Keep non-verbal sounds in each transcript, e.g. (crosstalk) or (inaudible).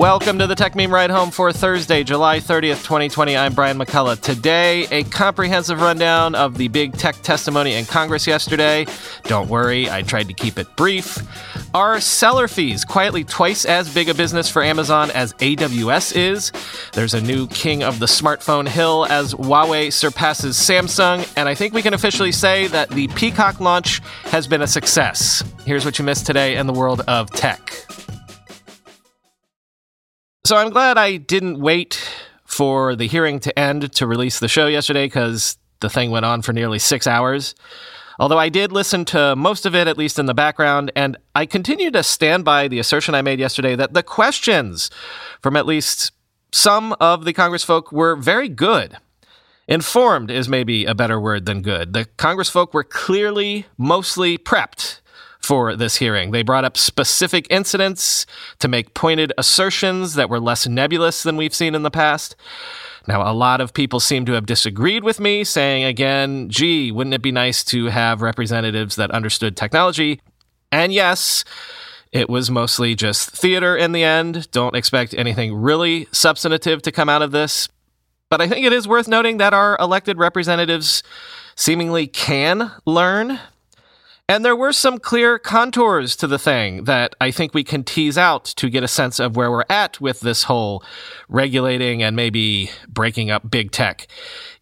Welcome to the Techmeme Ride Home for Thursday, July 30th, 2020. I'm Brian McCullough. Today, a comprehensive rundown of the big tech testimony in Congress yesterday. Don't worry, I tried to keep it brief. Are seller fees quietly twice as big a business for Amazon as AWS is? There's a new king of the smartphone hill as Huawei surpasses Samsung, and I think we can officially say that the Peacock launch has been a success. Here's what you missed today in the world of tech. So I'm glad I didn't wait for the hearing to end to release the show yesterday because the thing went on for nearly six hours. Although I did listen to most of it, at least in the background, and I continue to stand by the assertion I made yesterday that the questions from at least some of the Congressfolk were very good. Informed is maybe a better word than good. The Congressfolk were clearly mostly prepped for this hearing. They brought up specific incidents to make pointed assertions that were less nebulous than we've seen in the past. Now, a lot of people seem to have disagreed with me, saying again, gee, wouldn't it be nice to have representatives that understood technology? And yes, it was mostly just theater in the end. Don't expect anything really substantive to come out of this. But I think it is worth noting that our elected representatives seemingly can learn and there were some clear contours to the thing that I think we can tease out to get a sense of where we're at with this whole regulating and maybe breaking up big tech.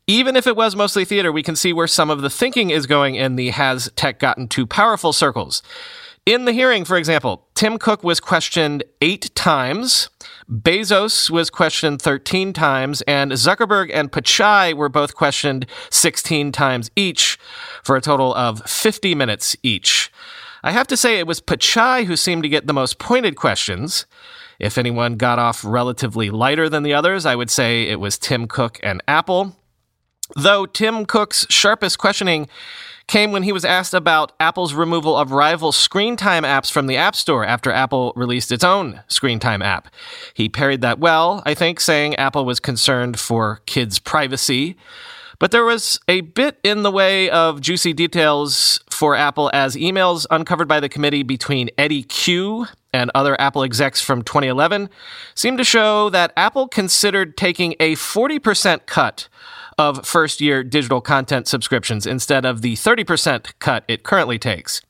Even if it was mostly theater, we can see where some of the thinking is going in the has tech gotten too powerful circles. In the hearing, for example, Tim Cook was questioned eight times. Bezos was questioned 13 times, and Zuckerberg and Pichai were both questioned 16 times each for a total of 50 minutes each. I have to say it was Pichai who seemed to get the most pointed questions. If anyone got off relatively lighter than the others, I would say it was Tim Cook and Apple. Though Tim Cook's sharpest questioning came when he was asked about Apple's removal of rival screen time apps from the App Store after Apple released its own screen time app. He parried that well, I think, saying Apple was concerned for kids' privacy. But there was a bit in the way of juicy details for Apple as emails uncovered by the committee between Eddie Cue and other Apple execs from 2011 seem to show that Apple considered taking a 40% cut of first year digital content subscriptions instead of the 30% cut it currently takes.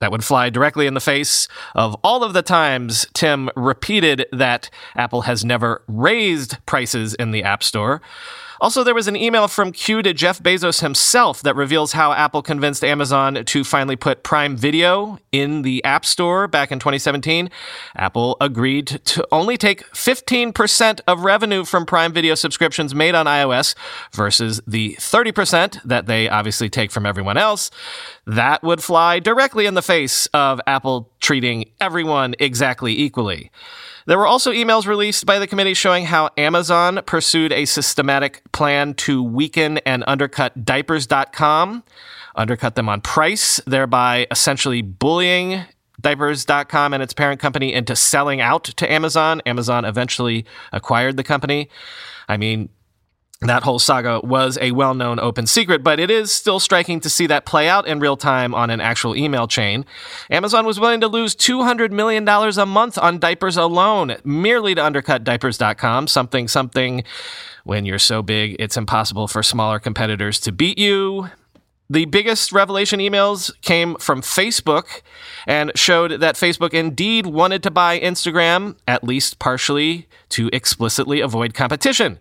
That would fly directly in the face of all of the times Tim repeated that Apple has never raised prices in the App Store. Also, there was an email from Cue to Jeff Bezos himself that reveals how Apple convinced Amazon to finally put Prime Video in the App Store back in 2017. Apple agreed to only take 15% of revenue from Prime Video subscriptions made on iOS versus the 30% that they obviously take from everyone else. That would fly directly in the face of Apple treating everyone exactly equally. There were also emails released by the committee showing how Amazon pursued a systematic plan to weaken and undercut diapers.com, undercut them on price, thereby essentially bullying diapers.com and its parent company into selling out to Amazon. Amazon eventually acquired the company. I mean, that whole saga was a well known open secret, but it is still striking to see that play out in real time on an actual email chain. Amazon was willing to lose $200 million a month on diapers alone, merely to undercut diapers.com, something, something. When you're so big, it's impossible for smaller competitors to beat you. The biggest revelation emails came from Facebook and showed that Facebook indeed wanted to buy Instagram, at least partially, to explicitly avoid competition.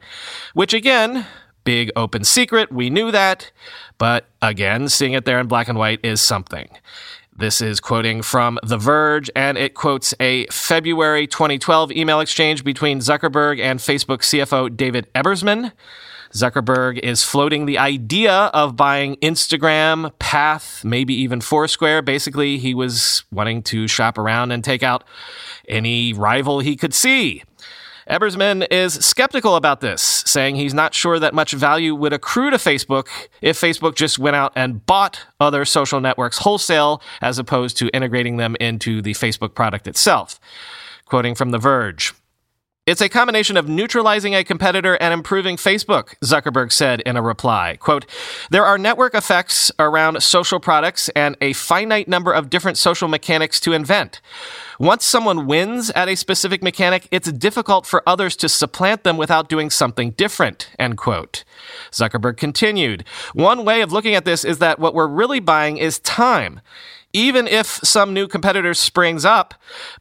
Which, again, big open secret, we knew that, but again, seeing it there in black and white is something. This is quoting from The Verge, and it quotes a February 2012 email exchange between Zuckerberg and Facebook CFO David Ebersman. Zuckerberg is floating the idea of buying Instagram, Path, maybe even Foursquare. Basically, he was wanting to shop around and take out any rival he could see. Ebersman is skeptical about this, saying he's not sure that much value would accrue to Facebook if Facebook just went out and bought other social networks wholesale as opposed to integrating them into the Facebook product itself. Quoting from The Verge. It's a combination of neutralizing a competitor and improving Facebook, Zuckerberg said in a reply. Quote, there are network effects around social products and a finite number of different social mechanics to invent. Once someone wins at a specific mechanic, it's difficult for others to supplant them without doing something different, end quote. Zuckerberg continued, one way of looking at this is that what we're really buying is time even if some new competitor springs up,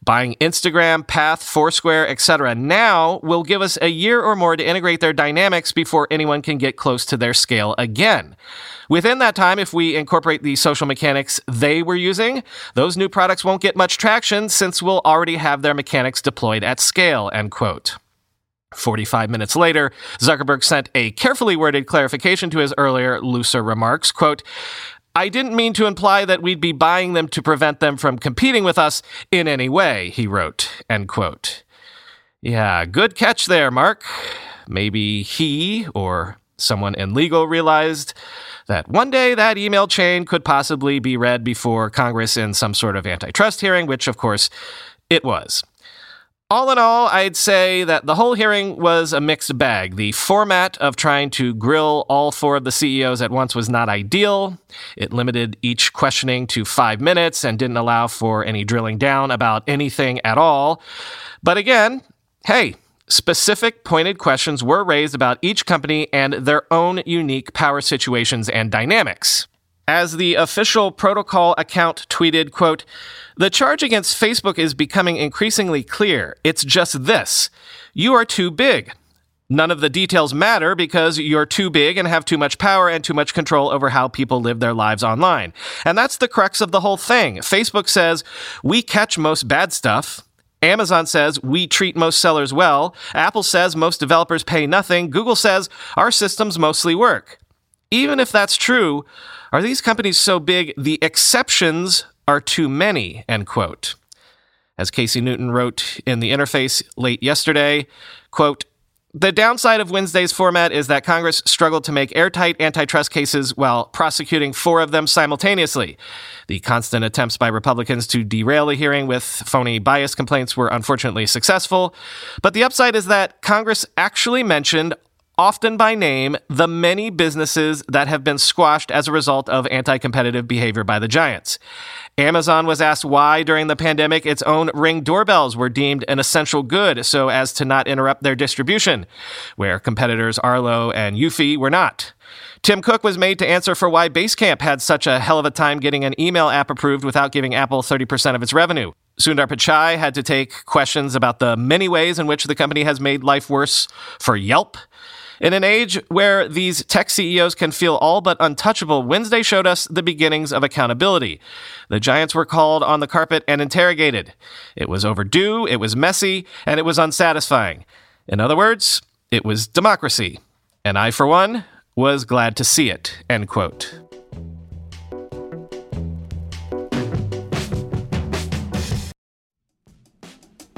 buying Instagram, Path, Foursquare, etc. now will give us a year or more to integrate their dynamics before anyone can get close to their scale again. Within that time, if we incorporate the social mechanics they were using, those new products won't get much traction since we'll already have their mechanics deployed at scale, end quote. 45 minutes later, Zuckerberg sent a carefully worded clarification to his earlier looser remarks. Quote, I didn't mean to imply that we'd be buying them to prevent them from competing with us in any way, he wrote. End quote. Yeah, good catch there, Mark. Maybe he or someone in legal realized that one day that email chain could possibly be read before Congress in some sort of antitrust hearing, which of course it was. All in all, I'd say that the whole hearing was a mixed bag. The format of trying to grill all four of the CEOs at once was not ideal. It limited each questioning to five minutes and didn't allow for any drilling down about anything at all. But again, hey, specific pointed questions were raised about each company and their own unique power situations and dynamics. As the official protocol account tweeted, quote, the charge against Facebook is becoming increasingly clear. It's just this. You are too big. None of the details matter because you're too big and have too much power and too much control over how people live their lives online. And that's the crux of the whole thing. Facebook says, we catch most bad stuff. Amazon says we treat most sellers well. Apple says most developers pay nothing. Google says our systems mostly work. Even if that's true, are these companies so big the exceptions are too many? End quote. As Casey Newton wrote in the interface late yesterday, quote, the downside of Wednesday's format is that Congress struggled to make airtight antitrust cases while prosecuting four of them simultaneously. The constant attempts by Republicans to derail the hearing with phony bias complaints were unfortunately successful. But the upside is that Congress actually mentioned often by name, the many businesses that have been squashed as a result of anti competitive behavior by the giants. Amazon was asked why, during the pandemic, its own Ring doorbells were deemed an essential good so as to not interrupt their distribution, where competitors Arlo and Eufy were not. Tim Cook was made to answer for why Basecamp had such a hell of a time getting an email app approved without giving Apple 30% of its revenue. Sundar Pichai had to take questions about the many ways in which the company has made life worse for Yelp in an age where these tech CEOs can feel all but untouchable, Wednesday showed us the beginnings of accountability. The giants were called on the carpet and interrogated. It was overdue, it was messy, and it was unsatisfying. In other words, it was democracy. And I, for one, was glad to see it. End quote.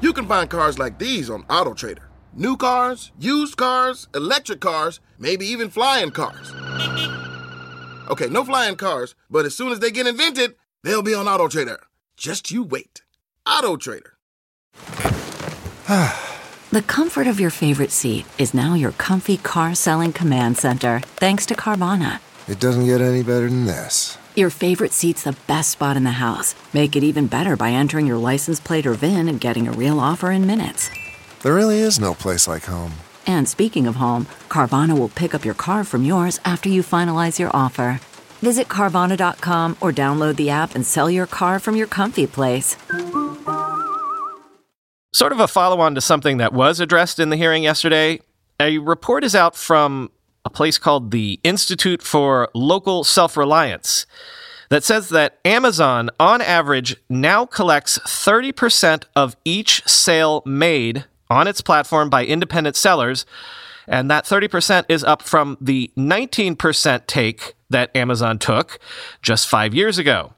You can find cars like these on AutoTrader. New cars, used cars, electric cars, maybe even flying cars. Okay, no flying cars, but as soon as they get invented, they'll be on AutoTrader. Just you wait. AutoTrader. (sighs) The comfort of your favorite seat is now your comfy car selling command center, thanks to Carvana. It doesn't get any better than this. Your favorite seat's the best spot in the house. Make it even better by entering your license plate or VIN and getting a real offer in minutes. There really is no place like home. And speaking of home, Carvana will pick up your car from yours after you finalize your offer. Visit Carvana.com or download the app and sell your car from your comfy place. Sort of a follow on to something that was addressed in the hearing yesterday. A report is out from a place called the Institute for Local Self Reliance that says that Amazon, on average, now collects 30% of each sale made on its platform by independent sellers. And that 30% is up from the 19% take that Amazon took just five years ago.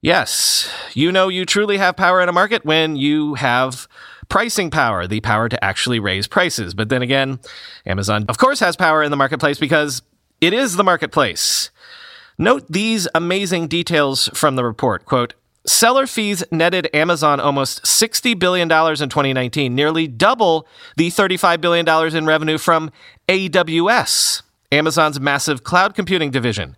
Yes, you know you truly have power in a market when you have pricing power, the power to actually raise prices. But then again, Amazon, of course, has power in the marketplace because it is the marketplace. Note these amazing details from the report. Quote, Seller fees netted Amazon almost $60 billion in 2019, nearly double the $35 billion in revenue from AWS, Amazon's massive cloud computing division.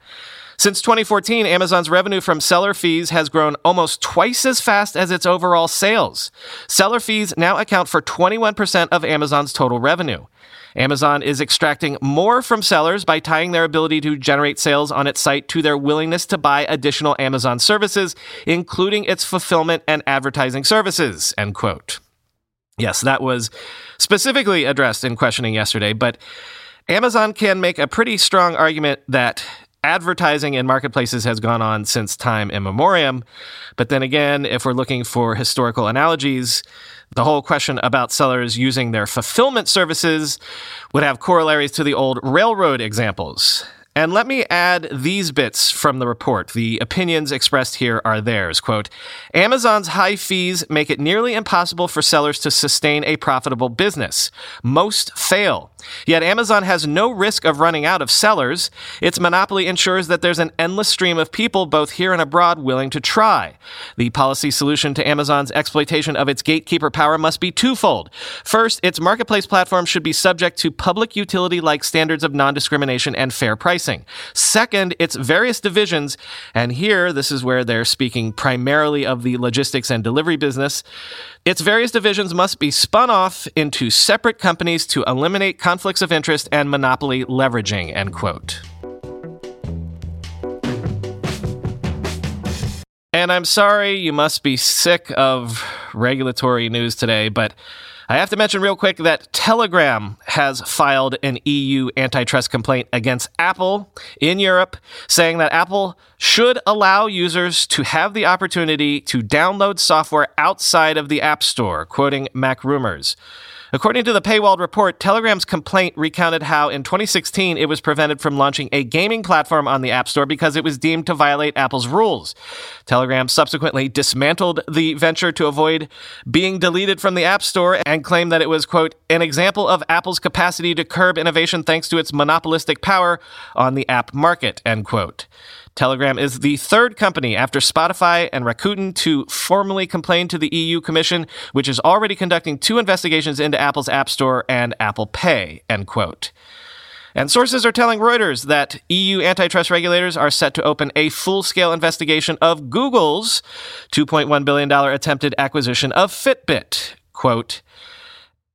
Since 2014, Amazon's revenue from seller fees has grown almost twice as fast as its overall sales. Seller fees now account for 21% of Amazon's total revenue. Amazon is extracting more from sellers by tying their ability to generate sales on its site to their willingness to buy additional Amazon services, including its fulfillment and advertising services. End quote. Yes, that was specifically addressed in questioning yesterday, but Amazon can make a pretty strong argument that advertising in marketplaces has gone on since time immemorial. But then again, if we're looking for historical analogies, the whole question about sellers using their fulfillment services would have corollaries to the old railroad examples. And let me add these bits from the report. The opinions expressed here are theirs. Quote Amazon's high fees make it nearly impossible for sellers to sustain a profitable business. Most fail. Yet Amazon has no risk of running out of sellers. Its monopoly ensures that there's an endless stream of people, both here and abroad, willing to try. The policy solution to Amazon's exploitation of its gatekeeper power must be twofold. First, its marketplace platform should be subject to public utility like standards of non discrimination and fair pricing. Second, its various divisions, and here this is where they're speaking primarily of the logistics and delivery business, its various divisions must be spun off into separate companies to eliminate conflicts of interest and monopoly leveraging, end quote. And I'm sorry you must be sick of regulatory news today, but I have to mention real quick that Telegram has filed an EU antitrust complaint against Apple in Europe, saying that Apple should allow users to have the opportunity to download software outside of the App Store, quoting MacRumors. According to the paywalled report, Telegram's complaint recounted how in 2016 it was prevented from launching a gaming platform on the App Store because it was deemed to violate Apple's rules. Telegram subsequently dismantled the venture to avoid being deleted from the App Store and claimed that it was, quote, an example of Apple's capacity to curb innovation thanks to its monopolistic power on the app market, end quote. Telegram is the third company after Spotify and Rakuten to formally complain to the EU Commission, which is already conducting two investigations into Apple's App Store and Apple Pay, end quote. And sources are telling Reuters that EU antitrust regulators are set to open a full scale investigation of Google's $2.1 billion attempted acquisition of Fitbit. Quote,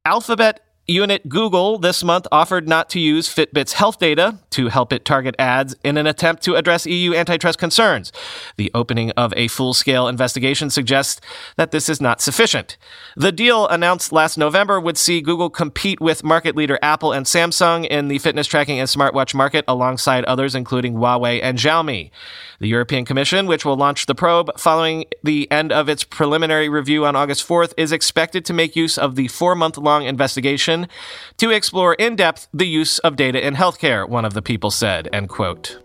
Alphabet unit Google this month offered not to use Fitbit's health data to help it target ads in an attempt to address EU antitrust concerns. The opening of a full scale investigation suggests that this is not sufficient. The deal announced last November would see Google compete with market leader Apple and Samsung in the fitness tracking and smartwatch market alongside others, including Huawei and Xiaomi. The European Commission, which will launch the probe following the end of its preliminary review on August 4th, is expected to make use of the four month long investigation to explore in depth the use of data in healthcare, one of the people said, end quote.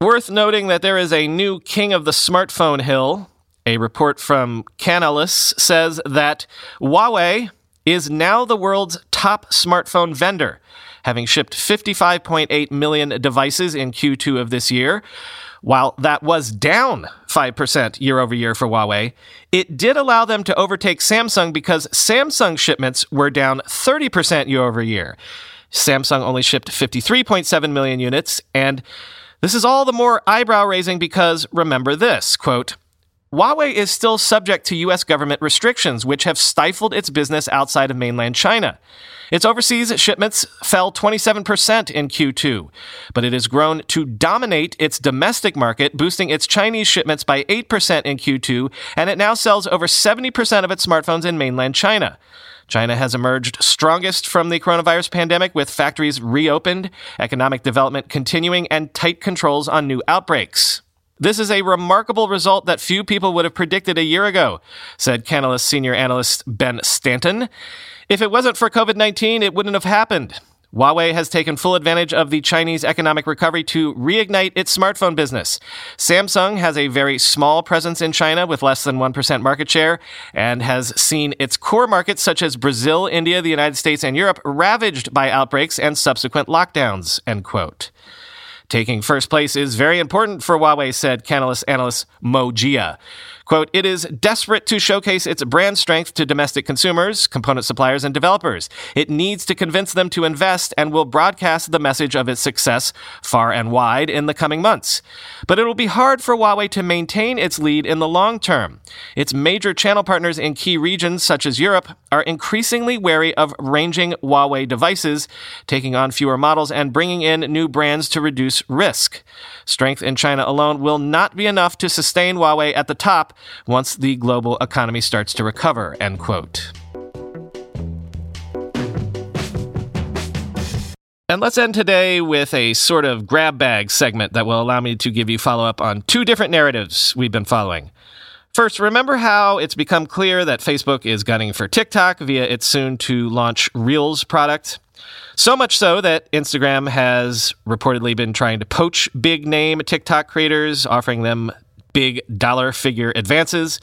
Worth noting that there is a new king of the smartphone hill. A report from Canalys says that Huawei is now the world's top smartphone vendor, having shipped 55.8 million devices in Q2 of this year. While that was down 5% year over year for Huawei, it did allow them to overtake Samsung because Samsung shipments were down 30% year over year. Samsung only shipped 53.7 million units, and this is all the more eyebrow raising because remember this quote, Huawei is still subject to U.S. government restrictions, which have stifled its business outside of mainland China. Its overseas shipments fell 27% in Q2, but it has grown to dominate its domestic market, boosting its Chinese shipments by 8% in Q2, and it now sells over 70% of its smartphones in mainland China. China has emerged strongest from the coronavirus pandemic with factories reopened, economic development continuing, and tight controls on new outbreaks. This is a remarkable result that few people would have predicted a year ago, said Canalys senior analyst Ben Stanton. If it wasn't for COVID 19, it wouldn't have happened. Huawei has taken full advantage of the Chinese economic recovery to reignite its smartphone business. Samsung has a very small presence in China with less than 1% market share and has seen its core markets such as Brazil, India, the United States, and Europe ravaged by outbreaks and subsequent lockdowns, end quote. Taking first place is very important for Huawei, said Canalys analyst Mo Jia. Quote, it is desperate to showcase its brand strength to domestic consumers, component suppliers, and developers. It needs to convince them to invest and will broadcast the message of its success far and wide in the coming months. But it will be hard for Huawei to maintain its lead in the long term. Its major channel partners in key regions such as Europe are increasingly wary of ranging Huawei devices, taking on fewer models and bringing in new brands to reduce risk. Strength in China alone will not be enough to sustain Huawei at the top once the global economy starts to recover, end quote. And let's end today with a sort of grab bag segment that will allow me to give you follow up on two different narratives we've been following. First, remember how it's become clear that Facebook is gunning for TikTok via its soon to launch Reels product? So much so that Instagram has reportedly been trying to poach big name TikTok creators, offering them big dollar figure advances.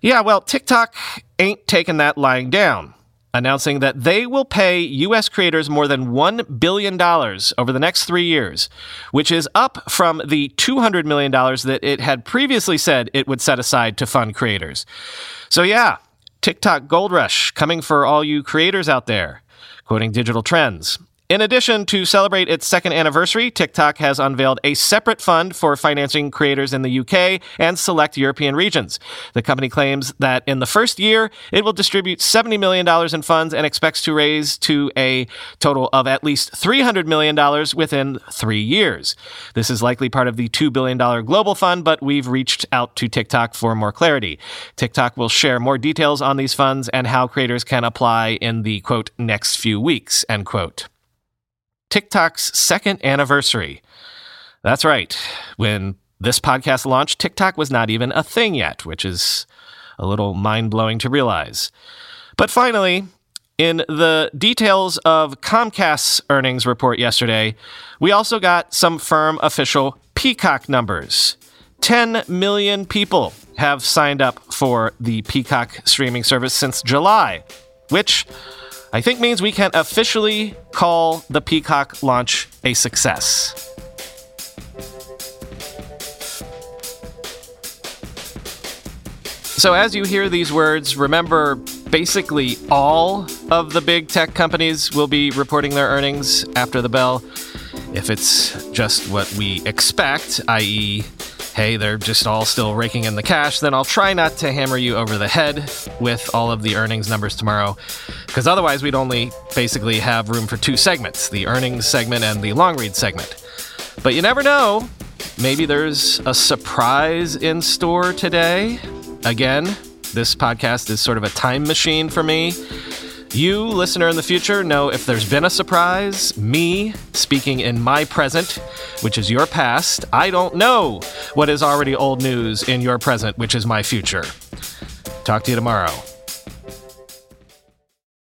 Yeah, well, TikTok ain't taking that lying down, announcing that they will pay U.S. creators more than $1 billion over the next three years, which is up from the $200 million that it had previously said it would set aside to fund creators. So, yeah, TikTok Gold Rush coming for all you creators out there. Quoting Digital Trends. In addition, to celebrate its second anniversary, TikTok has unveiled a separate fund for financing creators in the UK and select European regions. The company claims that in the first year, it will distribute $70 million in funds and expects to raise to a total of at least $300 million within three years. This is likely part of the $2 billion global fund, but we've reached out to TikTok for more clarity. TikTok will share more details on these funds and how creators can apply in the quote, next few weeks, end quote. TikTok's second anniversary. That's right. When this podcast launched, TikTok was not even a thing yet, which is a little mind blowing to realize. But finally, in the details of Comcast's earnings report yesterday, we also got some firm official Peacock numbers. 10 million people have signed up for the Peacock streaming service since July, which I think means we can officially call the Peacock launch a success. So, as you hear these words, remember basically all of the big tech companies will be reporting their earnings after the bell. If it's just what we expect, i.e., hey, they're just all still raking in the cash, then I'll try not to hammer you over the head with all of the earnings numbers tomorrow, because otherwise we'd only basically have room for two segments the earnings segment and the long read segment. But you never know. Maybe there's a surprise in store today. Again, this podcast is sort of a time machine for me. You, listener in the future, know if there's been a surprise. Me, speaking in my present, which is your past, I don't know what is already old news in your present, which is my future. Talk to you tomorrow.